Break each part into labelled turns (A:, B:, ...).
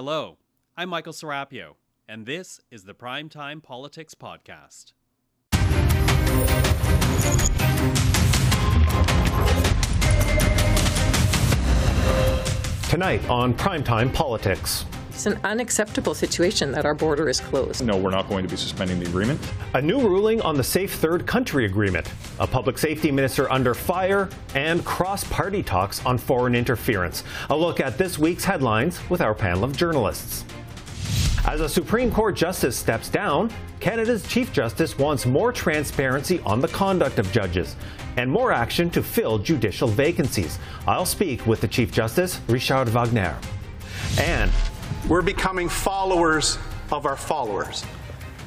A: Hello, I'm Michael Serapio, and this is the Primetime Politics Podcast.
B: Tonight on Primetime Politics.
C: It's an unacceptable situation that our border is closed.
D: No, we're not going to be suspending the agreement.
B: A new ruling on the Safe Third Country Agreement, a public safety minister under fire, and cross party talks on foreign interference. A look at this week's headlines with our panel of journalists. As a Supreme Court justice steps down, Canada's Chief Justice wants more transparency on the conduct of judges and more action to fill judicial vacancies. I'll speak with the Chief Justice, Richard Wagner. And
E: we're becoming followers of our followers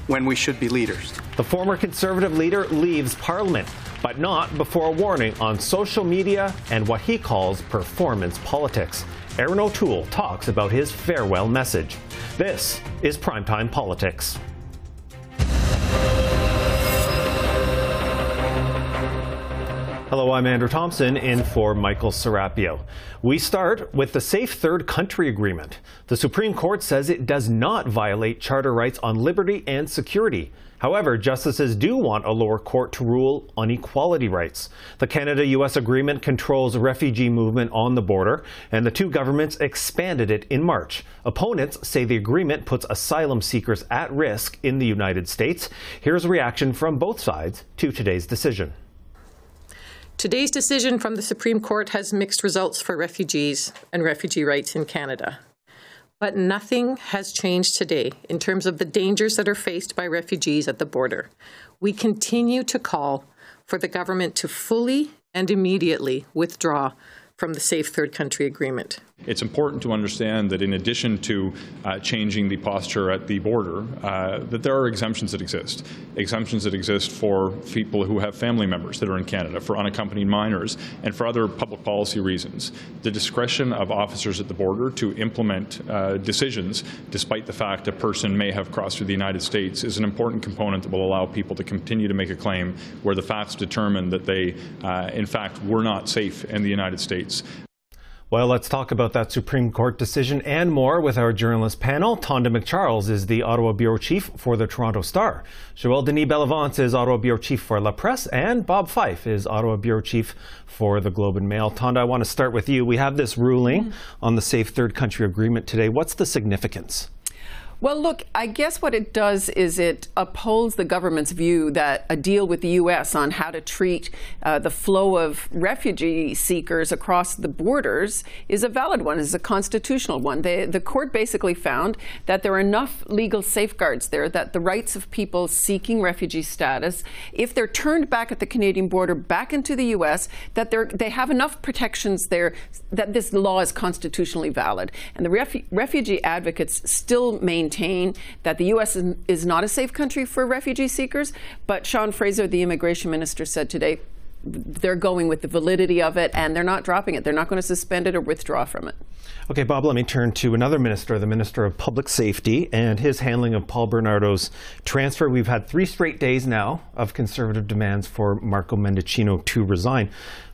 E: when we should be leaders.
B: The former Conservative leader leaves Parliament, but not before a warning on social media and what he calls performance politics. Erin O'Toole talks about his farewell message. This is Primetime Politics. Hello, I'm Andrew Thomson in for Michael Serapio. We start with the Safe Third Country Agreement. The Supreme Court says it does not violate charter rights on liberty and security. However, justices do want a lower court to rule on equality rights. The Canada US agreement controls refugee movement on the border, and the two governments expanded it in March. Opponents say the agreement puts asylum seekers at risk in the United States. Here's a reaction from both sides to today's decision.
C: Today's decision from the Supreme Court has mixed results for refugees and refugee rights in Canada. But nothing has changed today in terms of the dangers that are faced by refugees at the border. We continue to call for the government to fully and immediately withdraw from the Safe Third Country Agreement.
D: It's important to understand that in addition to uh, changing the posture at the border, uh, that there are exemptions that exist. Exemptions that exist for people who have family members that are in Canada, for unaccompanied minors, and for other public policy reasons. The discretion of officers at the border to implement uh, decisions, despite the fact a person may have crossed through the United States, is an important component that will allow people to continue to make a claim where the facts determine that they, uh, in fact, were not safe in the United States.
B: Well, let's talk about that Supreme Court decision and more with our journalist panel. Tonda MacCharles is the Ottawa Bureau Chief for the Toronto Star. Joël-Denis Bellavance is Ottawa Bureau Chief for La Presse, and Bob Fife is Ottawa Bureau Chief for the Globe and Mail. Tonda, I want to start with you. We have this ruling mm. on the Safe Third Country Agreement today. What's the significance?
F: Well, look, I guess what it does is it upholds the government's view that a deal with the U.S. on how to treat uh, the flow of refugee seekers across the borders is a valid one, is a constitutional one. The court basically found that there are enough legal safeguards there that the rights of people seeking refugee status, if they're turned back at the Canadian border back into the U.S., that they have enough protections there that this law is constitutionally valid. And the refu- refugee advocates still maintain maintain that the U.S. is, is not a safe country for refugee seekers. But Sean Fraser, the immigration minister, said today they're going with the validity of it and they're not dropping it. They're not going to suspend it or withdraw from it.
B: Okay, Bob, let me turn to another minister, the Minister of Public Safety, and his handling of Paul Bernardo's transfer. We've had three straight days now of conservative demands for Marco Mendicino to resign.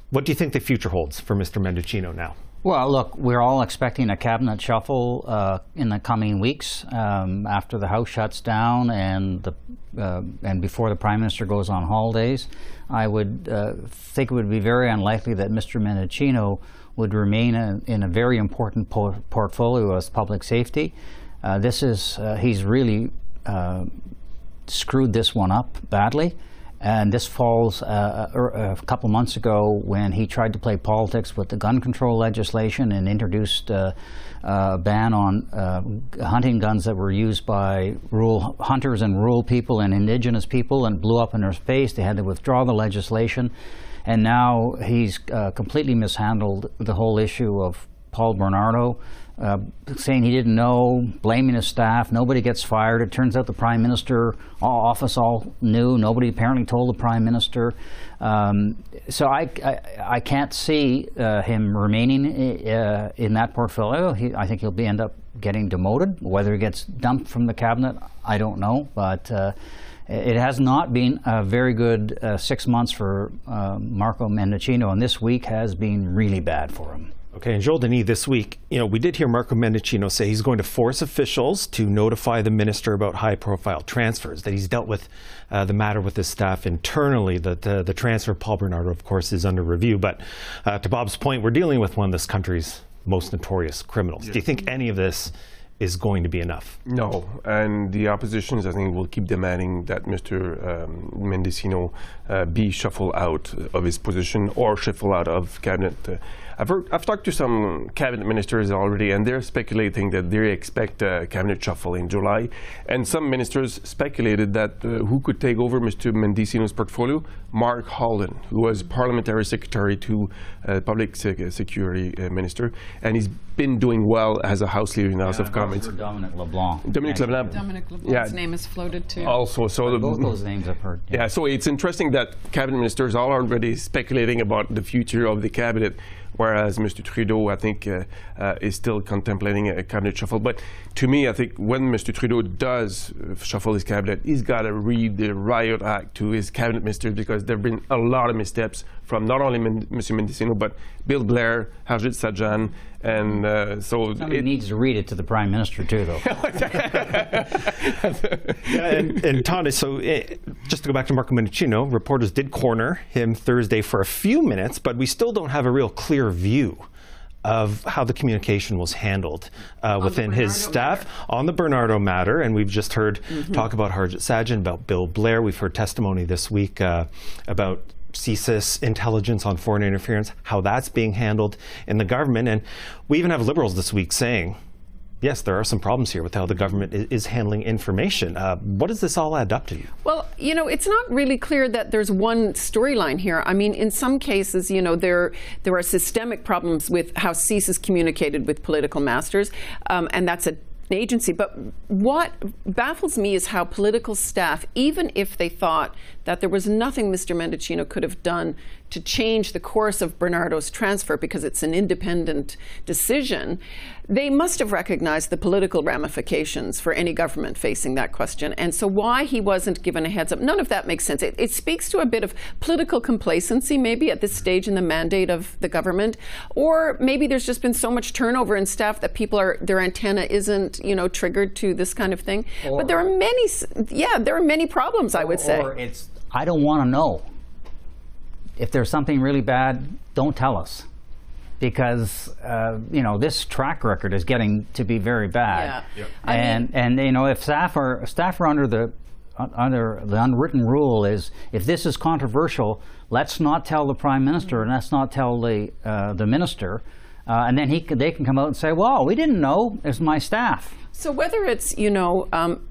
B: What do you think the future holds for Mr. Mendicino now?
G: Well, look, we're all expecting a cabinet shuffle uh, in the coming weeks um, after the House shuts down and the uh, and before the Prime Minister goes on holidays. I would uh, think it would be very unlikely that Mr. Mendicino would remain a, in a very important por- portfolio as public safety. Uh, this is uh, he's really uh, screwed this one up badly. And this falls uh, uh er, a couple months ago when he tried to play politics with the gun control legislation and introduced uh, a ban on uh, hunting guns that were used by rural hunters and rural people and indigenous people and blew up in their face. They had to withdraw the legislation. And now he's uh, completely mishandled the whole issue of Paul Bernardo uh, saying he didn't know, blaming his staff. Nobody gets fired. It turns out the prime minister office all knew. Nobody apparently told the prime minister. Um, so I, I, I, can't see uh, him remaining uh, in that portfolio. He, I think he'll be end up getting demoted. Whether he gets dumped from the cabinet, I don't know. But uh, it has not been a very good uh, six months for uh, Marco Mendicino, and this week has been really bad for him.
B: Okay, and Joël-Denis this week, you know, we did hear Marco Mendicino say he's going to force officials to notify the minister about high-profile transfers, that he's dealt with uh, the matter with his staff internally, that the, the transfer of Paul Bernardo, of course, is under review. But uh, to Bob's point, we're dealing with one of this country's most notorious criminals. Do you think any of this is going to be enough?
H: No, and the oppositions, I think, will keep demanding that Mr. Um, Mendicino uh, be shuffled out of his position or shuffled out of cabinet. Uh, I've, heard, I've talked to some cabinet ministers already, and they're speculating that they expect a cabinet shuffle in July. And some ministers speculated that uh, who could take over Mr. Mendicino's portfolio? Mark Holland, who was parliamentary secretary to uh, public sec- security uh, minister, and he's been doing well as a House leader in the House of Commons.
G: Dominic LeBlanc.
H: Dominic
G: Thank.
H: LeBlanc.
F: Dominic LeBlanc's
H: Yeah.
F: name is floated too.
H: Also, so the,
G: Both those names I've heard.
H: yeah, so it's interesting that cabinet ministers are already speculating about the future of the cabinet, whereas Mr. Trudeau, I think, uh, uh, is still contemplating a cabinet shuffle. But to me, I think when Mr. Trudeau does uh, shuffle his cabinet, he's got to read the riot act to his cabinet ministers because there have been a lot of missteps from not only Men- Mr. Mendicino, but Bill Blair, Harjit Sajjan, and uh, so
G: Somebody
H: it-
G: needs to read it to the Prime Minister, too, though.
B: and, and Todd, so eh, just to go back to Marco Mendicino, reporters did corner him Thursday for a few minutes, but we still don't have a real clear view of how the communication was handled uh, within his
F: Bernardo
B: staff on the Bernardo matter. And we've just heard
F: Mm-hmm.
B: talk about Harjit Sajjan, about Bill Blair. We've heard testimony this week uh, about CSIS intelligence on foreign interference, how that's being handled in the government. And we even have liberals this week saying, yes, there are some problems here with how the government is, handling information. Uh, what does this all add up to? You?
F: Well, you know, it's not really clear that there's one storyline here. I mean, in some cases, you know, there there are systemic problems with how CSIS communicated with political masters, um, and that's a an agency. But what baffles me is how political staff, even if they thought that there was nothing Mr. Mendicino could have done to change the course of Bernardo's transfer because it's an independent decision, they must have recognized the political ramifications for any government facing that question. And so, why he wasn't given a heads up, none of that makes sense. It, it speaks to a bit of political complacency, maybe at this stage in the mandate of the government, or maybe there's just been so much turnover in staff that people are their antenna isn't, you know, triggered to this kind of thing. but there are many, yeah, there are many problems. I would say.
G: Or it's, I don't want to know. If there's something really bad, don't tell us. Because, uh, you know, this track record is getting to be very bad.
F: Yeah. Yep. I
G: And, and, you know, if staff are, staff are under the, uh, under the unwritten rule is if this is controversial, let's not tell the prime minister and let's not tell the, uh, the minister. Uh, and then he, they can come out and say, well, we didn't know. It's my staff.
F: So whether it's you know, um,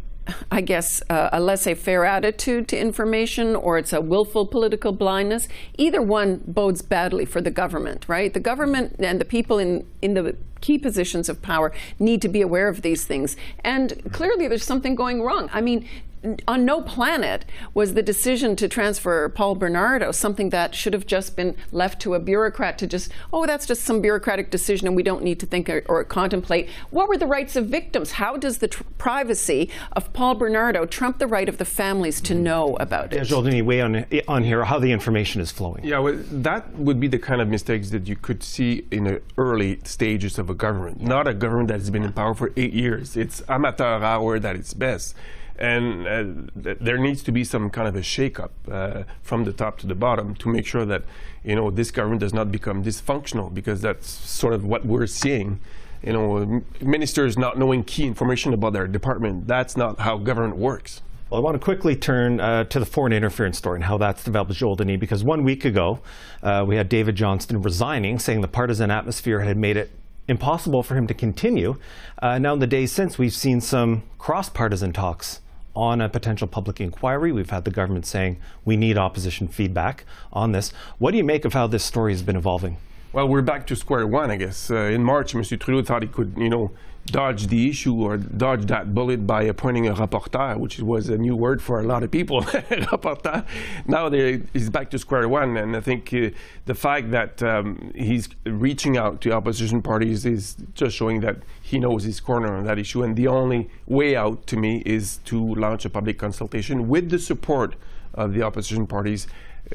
F: I guess uh, a laissez-faire attitude to information, or it's a willful political blindness, either one bodes badly for the government, right? The government and the people in in the key positions of power need to be aware of these things, and clearly there's something going wrong. I mean. N- On no planet was the decision to transfer Paul Bernardo something that should have just been left to a bureaucrat to just, oh, that's just some bureaucratic decision and we don't need to think or, or contemplate. What were the rights of victims? How does the tr- privacy of Paul Bernardo trump the right of the families to know about it?
B: Joel Denis, weigh on, on here how the information is flowing.
H: Yeah, well, that would be the kind of mistakes that you could see in the early stages of a government, not a government that has been in power for eight years. It's amateur hour at its best. And uh, th- there needs to be some kind of a shakeup uh, from the top to the bottom to make sure that you know this government does not become dysfunctional because that's sort of what we're seeing. You know, ministers not knowing key information about their department. That's not how government works.
B: Well, I want to quickly turn uh, to the foreign interference story and how that's developed Joël-Denis, because one week ago uh, we had David Johnston resigning, saying the partisan atmosphere had made it impossible for him to continue. Uh, now, in the days since, we've seen some cross partisan talks on a potential public inquiry. We've had the government saying we need opposition feedback on this. What do you make of how this story has been evolving?
H: Well, we're back to square one, I guess. Uh, in March, Mr. Trudeau thought he could, you know, dodge the issue or dodge that bullet by appointing a rapporteur, which was a new word for a lot of people, rapporteur. Now he's back to square one, and I think uh, the fact that um, he's reaching out to opposition parties is just showing that he knows his corner on that issue. And the only way out, to me, is to launch a public consultation with the support of the opposition parties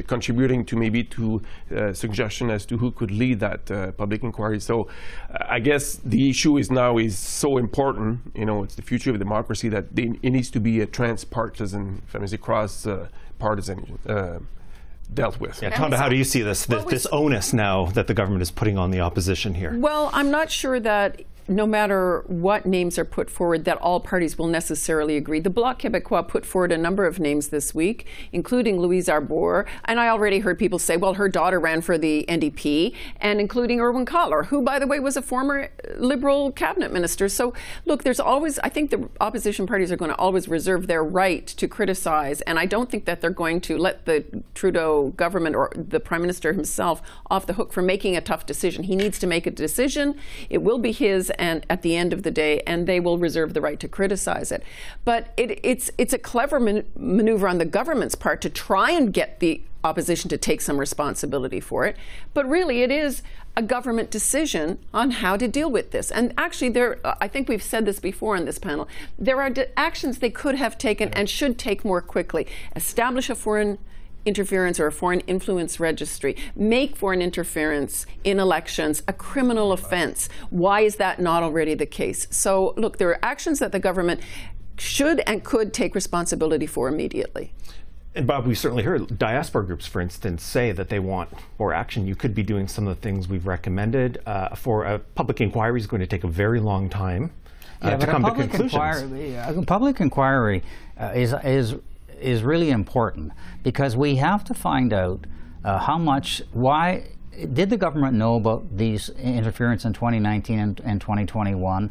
H: contributing to maybe to uh, suggestion as to who could lead that uh, public inquiry. So I guess the issue is now is so important. You know, it's the future of democracy that they, it needs to be a transpartisan, if I may say, cross uh, partisan. Uh, dealt with.
B: Yeah, Tonda, how do you see this, this, this onus now that the government is putting on the opposition here?
F: Well, I'm not sure that no matter what names are put forward, that all parties will necessarily agree. The Bloc Québécois put forward a number of names this week, including Louise Arbour, and I already heard people say, well, her daughter ran for the NDP, and including Irwin Cotler, who, by the way, was a former Liberal cabinet minister. So, look, there's always, I think the opposition parties are going to always reserve their right to criticize, and I don't think that they're going to let the Trudeau government or the Prime Minister himself off the hook for making a tough decision. He needs to make a decision. It will be his and at the end of the day, and they will reserve the right to criticize it. But it, it's it's a clever man- maneuver on the government's part to try and get the opposition to take some responsibility for it. But really, it is a government decision on how to deal with this. And actually, there, I think we've said this before on this panel, there are actions they could have taken and should take more quickly. Establish a foreign interference or a foreign influence registry, make foreign interference in elections a criminal offense. Why is that not already the case? So, look, there are actions that the government should and could take responsibility for immediately.
B: And Bob, we certainly heard diaspora groups, for instance, say that they want more action. You could be doing some of the things we've recommended. Uh, for a public inquiry is going to take a very long time. Uh,
G: yeah,
B: to come to conclusions.
G: Inquiry, a public inquiry uh, is, is is really important because we have to find out uh, how much, why did the government know about these interference in 2019 and, and 2021?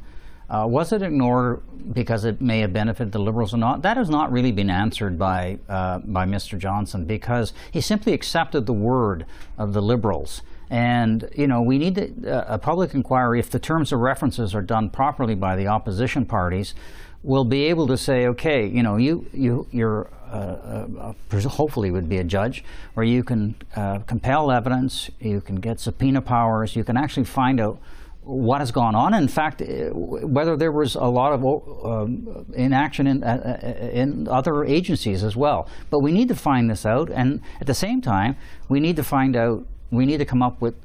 G: Uh, was it ignored because it may have benefited the Liberals or not? That has not really been answered by, uh, by Mr. Johnston because he simply accepted the word of the Liberals. And, you know, we need to, uh, a public inquiry, if the terms of references are done properly by the opposition parties, will be able to say, okay, you know, you, you, you're uh, uh, hopefully would be a judge, where you can uh, compel evidence, you can get subpoena powers, you can actually find out what has gone on. In fact, uh, whether there was a lot of um, inaction in, uh, uh, in other agencies as well. But we need to find this out, and at the same time, we need to find out. We need to come up with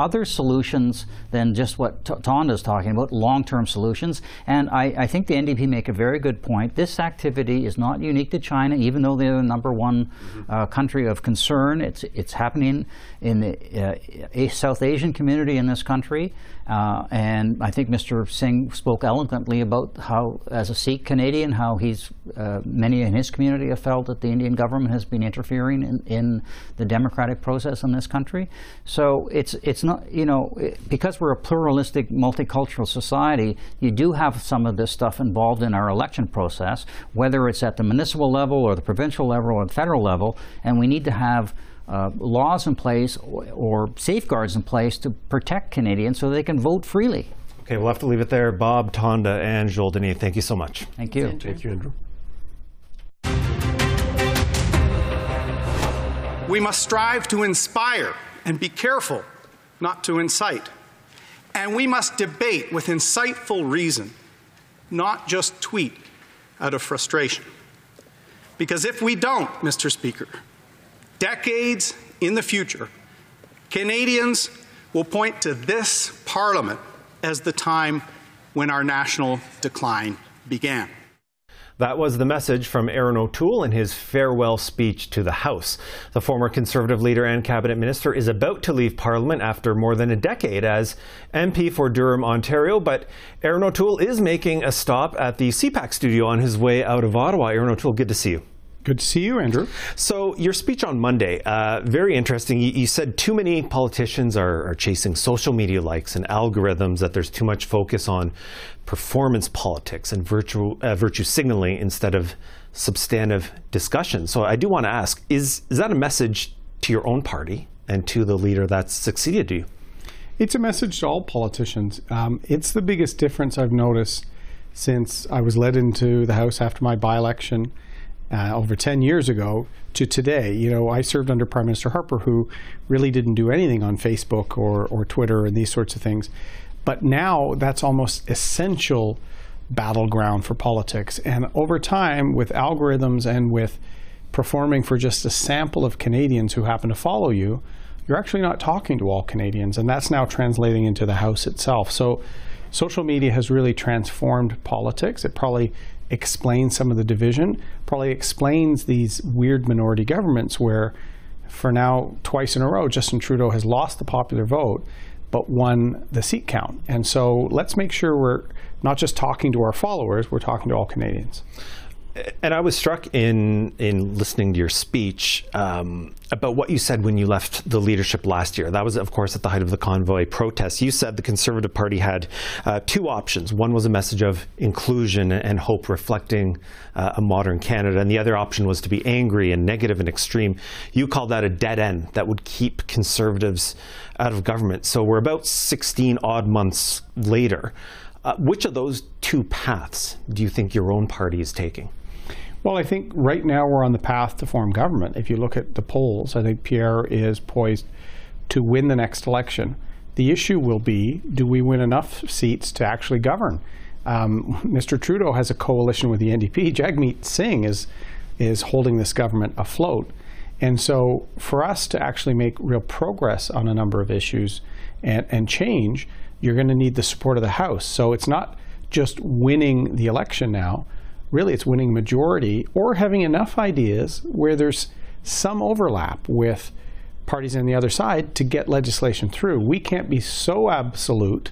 G: other solutions than just what Tonda is talking about, long-term solutions. And I, I, think the NDP make a very good point. This activity is not unique to China, even though they're the number one uh, country of concern. It's it's happening in the uh, South Asian community in this country. Uh, and I think Mr. Singh spoke eloquently about how, as a Sikh Canadian, how he's uh, many in his community have felt that the Indian government has been interfering in, in the democratic process in this country. So it's it's not you know because we're a pluralistic, multicultural society, you do have some of this stuff involved in our election process, whether it's at the municipal level or the provincial level or the federal level, and we need to have uh, laws in place or, or, safeguards in place to protect Canadians so they can vote freely.
B: Okay, we'll have to leave it there. Bob, Tonda, and Joël-Denis, thank you so much.
G: Thank you.
H: Thank you, Andrew.
E: We must strive to inspire and be careful not to incite. And we must debate with insightful reason, not just tweet out of frustration. Because if we don't, Mr. Speaker, decades in the future, Canadians will point to this Parliament as the time when our national decline began.
B: That was the message from Erin O'Toole in his farewell speech to the House. The former Conservative leader and cabinet minister is about to leave Parliament after more than a decade as MP for Durham, Ontario. But Erin O'Toole is making a stop at the CPAC studio on his way out of Ottawa. Erin O'Toole, good to see you.
I: Good to see you, Andrew.
B: So, your speech on Monday, uh, very interesting. You, you, said too many politicians are, are, chasing social media likes and algorithms, that there's too much focus on performance politics and virtue, uh, virtue signaling instead of substantive discussion. So, I do want to ask is, is that a message to your own party and to the leader that's succeeded you?
I: It's a message to all politicians. Um, it's the biggest difference I've noticed since I was led into the House after my by election uh, over 10 years ago to today. You know, I served under Prime Minister Harper, who really didn't do anything on Facebook or, or Twitter and these sorts of things. But now that's almost essential battleground for politics. And over time, with algorithms and with performing for just a sample of Canadians who happen to follow you, you're actually not talking to all Canadians. And that's now translating into the House itself. So social media has really transformed politics. It probably explains some of the division, probably explains these weird minority governments where, for now, twice in a row, Justin Trudeau has lost the popular vote but won the seat count. And so let's make sure we're not just talking to our followers, we're talking to all Canadians.
B: And I was struck in in listening to your speech um, about what you said when you left the leadership last year. That was, of course, at the height of the convoy protests. You said the Conservative Party had uh, two options. One was a message of inclusion and hope, reflecting uh, a modern Canada, and the other option was to be angry and negative and extreme. You called that a dead end that would keep Conservatives out of government. So we're about 16 odd months later. Uh, which of those two paths do you think your own party is taking?
I: Well, I think right now we're on the path to form government. If you look at the polls, I think Pierre is poised to win the next election. The issue will be do we win enough seats to actually govern? Um, Mr. Trudeau has a coalition with the NDP. Jagmeet Singh is, is holding this government afloat. And so, for us to actually make real progress on a number of issues and, and change, you're going to need the support of the House. So, it's not just winning the election now really it's winning majority or having enough ideas where there's some overlap with parties on the other side to get legislation through. We can't be so absolute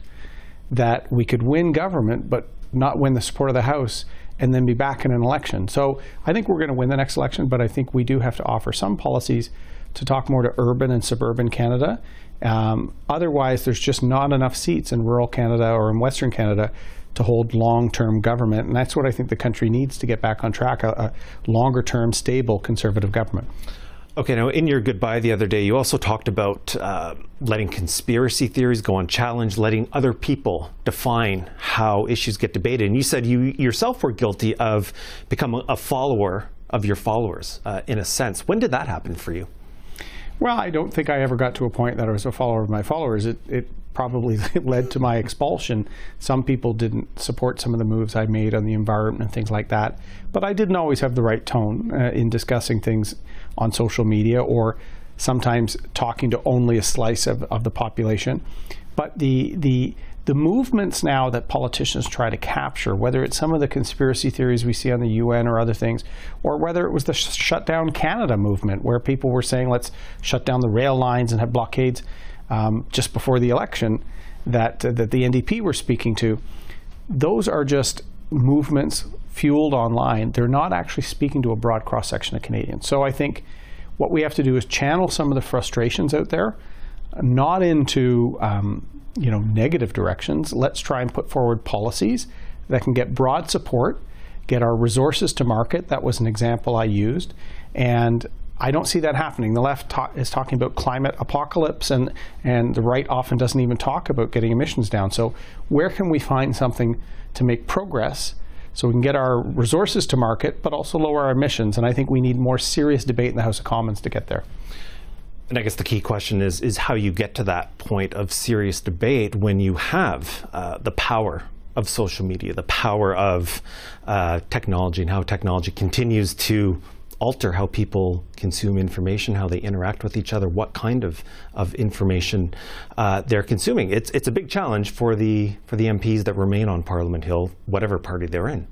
I: that we could win government but not win the support of the House and then be back in an election. So I think we're going to win the next election, but I think we do have to offer some policies to talk more to urban and suburban Canada. Um, otherwise, there's just not enough seats in rural Canada or in Western Canada to hold long-term government, and that's what I think the country needs to get back on track, a, a longer-term, stable conservative government.
B: Okay, now in your goodbye the other day, you also talked about uh, letting conspiracy theories go unchallenged, letting other people define how issues get debated. And you said you yourself were guilty of becoming a follower of your followers, uh, in a sense. When did that happen for you?
I: Well, I don't think I ever got to a point that I was a follower of my followers. It, it probably led to my expulsion. Some people didn't support some of the moves I made on the environment and things like that. But I didn't always have the right tone uh, in discussing things on social media or sometimes talking to only a slice of, of the population. But the, the, the movements now that politicians try to capture, whether it's some of the conspiracy theories we see on the UN or other things, or whether it was the sh- shut down Canada movement, where people were saying, let's shut down the rail lines and have blockades um, just before the election that, uh, that the NDP were speaking to, those are just movements fueled online. They're not actually speaking to a broad cross section of Canadians. So I think what we have to do is channel some of the frustrations out there, not into um, you know negative directions. Let's try and put forward policies that can get broad support, get our resources to market. That was an example I used, and I don't see that happening. The left ta- is talking about climate apocalypse, and, and the right often doesn't even talk about getting emissions down. So, where can we find something to make progress so we can get our resources to market, but also lower our emissions? And I think we need more serious debate in the House of Commons to get there.
B: And I guess the key question is is how you get to that point of serious debate when you have uh, the power of social media, the power of uh, technology, and how technology continues to alter how people consume information, how they interact with each other, what kind of, of information uh, they're consuming. It's, it's a big challenge for the, for the MPs that remain on Parliament Hill, whatever party they're in.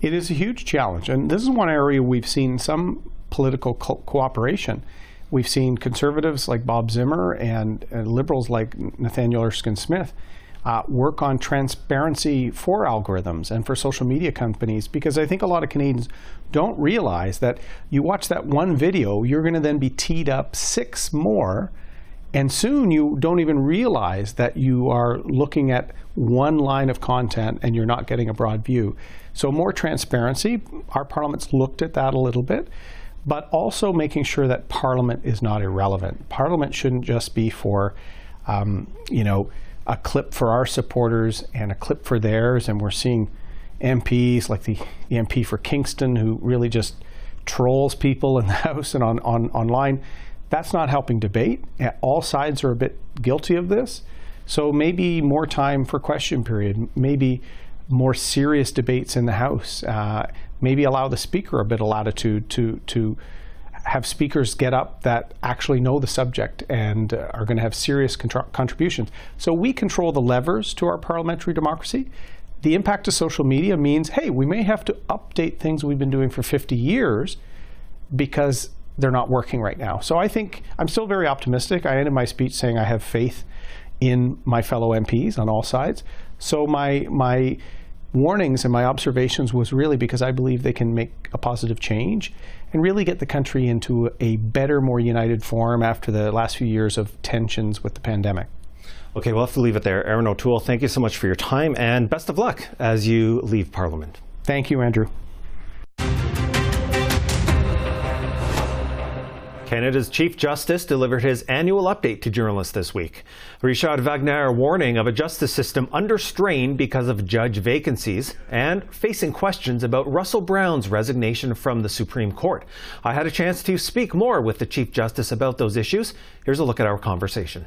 I: It is a huge challenge. And this is one area we've seen some political co- cooperation. We've seen conservatives like Bob Zimmer and, and liberals like Nathaniel Erskine Smith uh, work on transparency for algorithms and for social media companies because I think a lot of Canadians don't realize that you watch that one video, you're going to then be teed up six more. And soon you don't even realize that you are looking at one line of content and you're not getting a broad view. So, more transparency. Our parliament's looked at that a little bit, but also making sure that parliament is not irrelevant. Parliament shouldn't just be for, um, you know, a clip for our supporters and a clip for theirs. And we're seeing MPs like the, the MP for Kingston who really just trolls people in the House and on, on online. That's not helping debate. All sides are a bit guilty of this. So maybe more time for question period, maybe more serious debates in the House, uh, maybe allow the speaker a bit of latitude to to have speakers get up that actually know the subject and uh, are going to have serious contributions. So we control the levers to our parliamentary democracy. The impact of social media means, hey, we may have to update things we've been doing for 50 years because they're not working right now. So I think I'm still very optimistic. I ended my speech saying I have faith in my fellow MPs on all sides. So my my warnings and my observations was really because I believe they can make a positive change and really get the country into a better, more united form after the last few years of tensions with the pandemic.
B: Okay, we'll have to leave it there. Erin O'Toole, thank you so much for your time and best of luck as you leave Parliament.
I: Thank you, Andrew.
B: Canada's Chief Justice delivered his annual update to journalists this week. Richard Wagner warning of a justice system under strain because of judge vacancies and facing questions about Russell Brown's resignation from the Supreme Court. I had a chance to speak more with the Chief Justice about those issues. Here's a look at our conversation.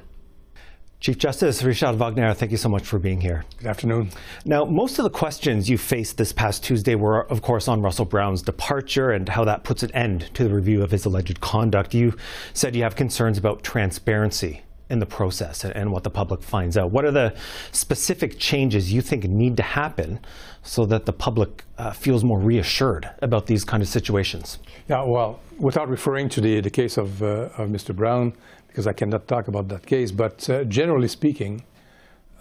B: Chief Justice Richard Wagner, thank you so much for being here.
J: Good afternoon.
B: Now, most of the questions you faced this past Tuesday were, of course, on Russell Brown's departure and how that puts an end to the review of his alleged conduct. You said you have concerns about transparency in the process and what the public finds out. What are the specific changes you think need to happen so that the public uh, feels more reassured about these kind of situations?
J: Yeah, well, without referring to the, the case of, uh, of Mr. Brown, because I cannot talk about that case. But uh, generally speaking,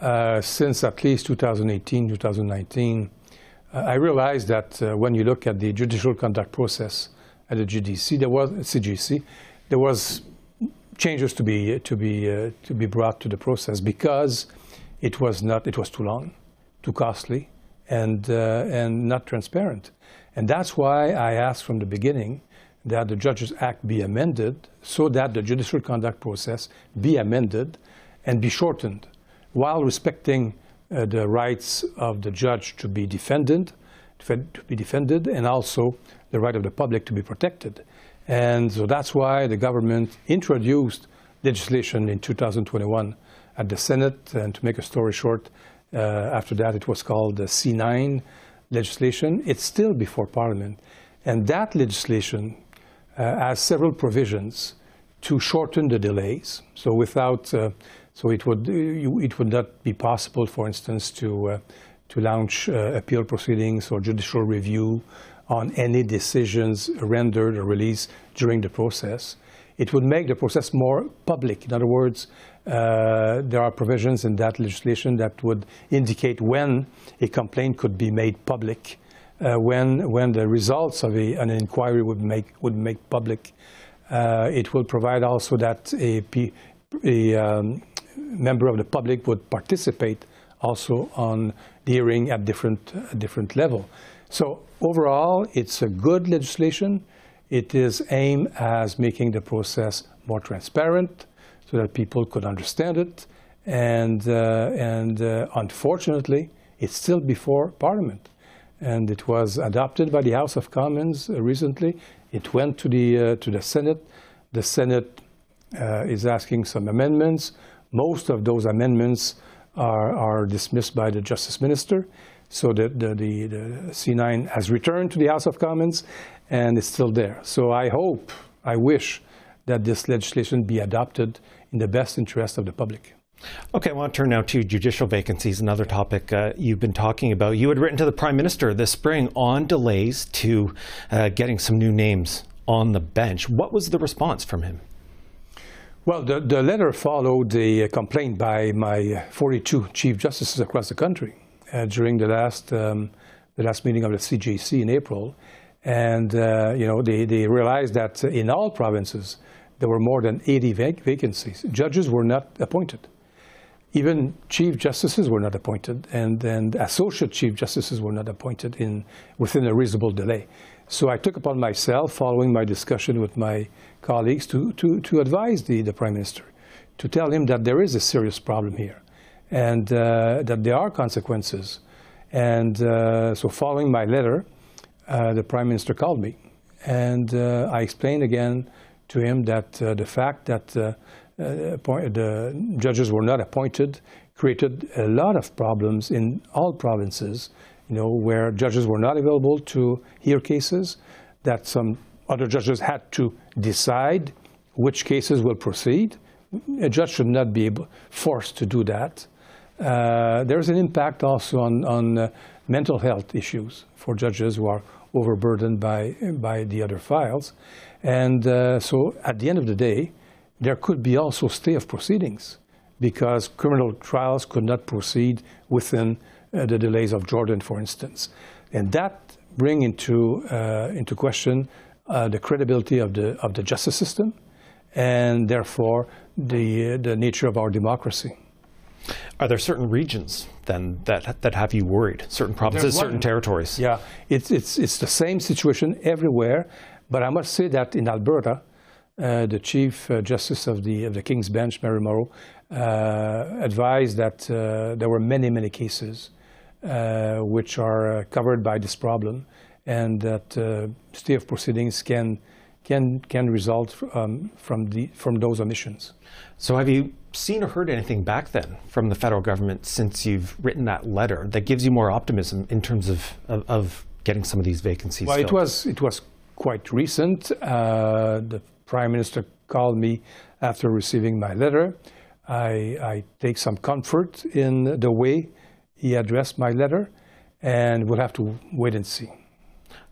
J: uh, since at least 2018, 2019, uh, I realized that uh, when you look at the judicial conduct process at the GDC, there was CJC, there was changes to be to be uh, to be brought to the process because it was not it was too long, too costly, and uh, and not transparent, and that's why I asked from the beginning that the Judges Act be amended so that the judicial conduct process be amended and be shortened while respecting uh, the rights of the judge to be defended, to be defended, and also the right of the public to be protected. And so that's why the government introduced legislation in 2021 at the Senate. And to make a story short, uh, after that it was called the C9 legislation. It's still before Parliament. And that legislation has several provisions to shorten the delays. So without, uh, so it would it would not be possible, for instance, to uh, to launch appeal proceedings or judicial review on any decisions rendered or released during the process. It would make the process more public. In other words, uh, there are provisions in that legislation that would indicate when a complaint could be made public uh, when when the results of a, an inquiry would make would make public. Uh, it will provide also that a, um, member of the public would participate also on the hearing at different uh, different level. So overall, it's a good legislation. It is aimed as making the process more transparent so that people could understand it. And, uh, and uh, unfortunately, it's still before Parliament and it was adopted by the House of Commons uh, recently. It went to the uh, to the Senate. The Senate uh, is asking some amendments. Most of those amendments are, are dismissed by the Justice Minister. So the, the, the, the C9 has returned to the House of Commons and it's still there. So I hope, I wish that this legislation be adopted in the best interest of the public.
B: Okay, I want to turn now to judicial vacancies, another topic uh, you've been talking about. You had written to the Prime Minister this spring on delays to uh, getting some new names on the bench. What was the response from him?
J: Well, the, the letter followed the complaint by my 42 Chief Justices across the country uh, during the last, um, the last meeting of the CJC in April. And, uh, you know, they, they realized that in all provinces, there were more than 80 vac vacancies. Judges were not appointed even chief justices were not appointed, and, and associate chief justices were not appointed in, within a reasonable delay. So I took upon myself, following my discussion with my colleagues, to, to, to advise the, the Prime Minister, to tell him that there is a serious problem here, and uh, that there are consequences. And uh, so following my letter, uh, the Prime Minister called me, and uh, I explained again to him that uh, the fact that uh, the judges were not appointed created a lot of problems in all provinces. you know, where judges were not available to hear cases, that some other judges had to decide which cases will proceed. A judge should not be able, forced to do that. Uh, there's an impact also on, on uh, mental health issues for judges who are overburdened by, by the other files. And uh, so at the end of the day, there could be also stay of proceedings because criminal trials could not proceed within uh, the delays of Jordan, for instance. And that bring into, uh, into question uh, the credibility of the, of the justice system and therefore the, the nature of our democracy.
B: Are there certain regions then that that have you worried? Certain provinces, certain territories?
J: Yeah, it's it's it's the same situation everywhere, but I must say that in Alberta, the Chief uh, Justice of the of the King's Bench, Mary Moreau, uh, advised that uh, there were many many cases uh, which are uh, covered by this problem, and that stay of proceedings can can can result um, from the from those omissions.
B: So have you seen or heard anything back then from the federal government since you've written that letter that gives you more optimism in terms of, of, of getting some of these vacancies
J: well,
B: filled?
J: it was, it was quite recent. Uh, the Prime Minister called me after receiving my letter. I, I take some comfort in the way he addressed my letter, and we'll have to wait and see.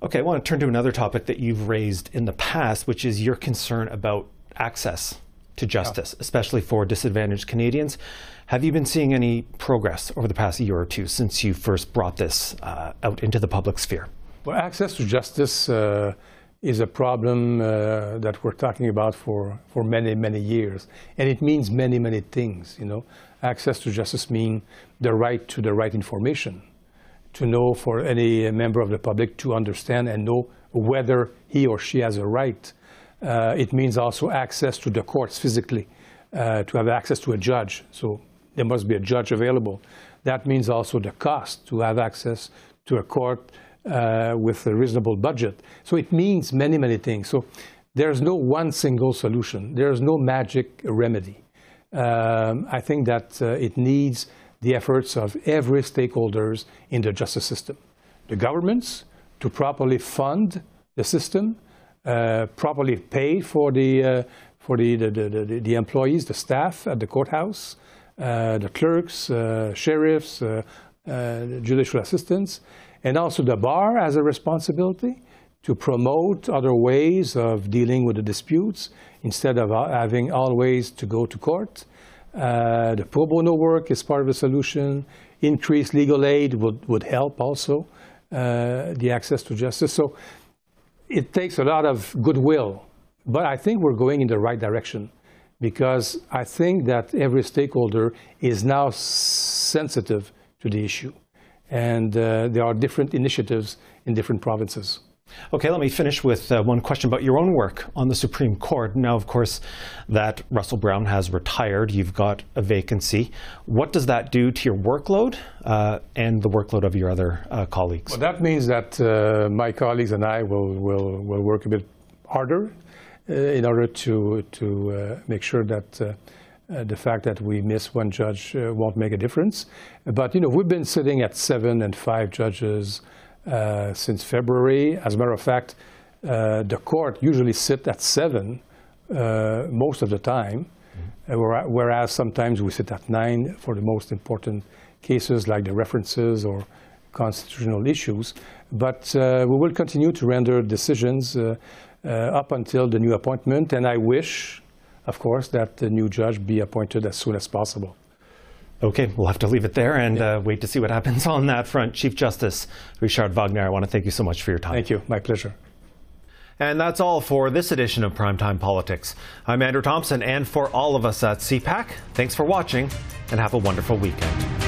B: Okay, I want to turn to another topic that you've raised in the past, which is your concern about access to justice, yeah. especially for disadvantaged Canadians. Have you been seeing any progress over the past year or two since you first brought this uh, out into the public sphere?
J: Well, access to justice uh, is a problem uh, that we're talking about for, for many, many years. And it means many, many things, you know. Access to justice means the right to the right information, to know for any member of the public to understand and know whether he or she has a right uh, it means also access to the courts physically, uh, to have access to a judge. So there must be a judge available. That means also the cost to have access to a court uh, with a reasonable budget. So it means many, many things. So there's no one single solution. There's no magic remedy. Um, I think that uh, it needs the efforts of every stakeholders in the justice system. The governments to properly fund the system, uh, properly pay for the uh, for the the, the, the, employees, the staff at the courthouse, uh, the clerks, sheriffs, judicial assistants, and also the bar has a responsibility to promote other ways of dealing with the disputes instead of having always to go to court. Uh, the pro bono work is part of the solution. Increased legal aid would, would help also uh, the access to justice. So it takes a lot of goodwill, but I think we're going in the right direction because I think that every stakeholder is now sensitive to the issue. And uh, there are different initiatives in different provinces.
B: Okay, let me finish with uh, one question about your own work on the Supreme Court. Now, of course, that Russell Brown has retired. You've got a vacancy. What does that do to your workload uh, and the workload of your other uh, colleagues?
J: Well, that means that uh, my colleagues and I will, will, will work a bit harder uh, in order to, to uh, make sure that the fact that we miss one judge won't make a difference. But, you know, we've been sitting at seven and five judges uh, since February. As a matter of fact, uh, the court usually sit at seven uh, most of the time, mm-hmm. whereas sometimes we sit at nine for the most important cases like the references or constitutional issues. But uh, we will continue to render decisions uh, up until the new appointment, and I wish, of course, that the new judge be appointed as soon as possible.
B: Okay, we'll have to leave it there and uh, wait to see what happens on that front. Chief Justice Richard Wagner, I want to thank you so much for your time.
J: Thank you. My pleasure.
B: And that's all for this edition of Primetime Politics. I'm Andrew Thomson, and for all of us at CPAC, thanks for watching and have a wonderful weekend.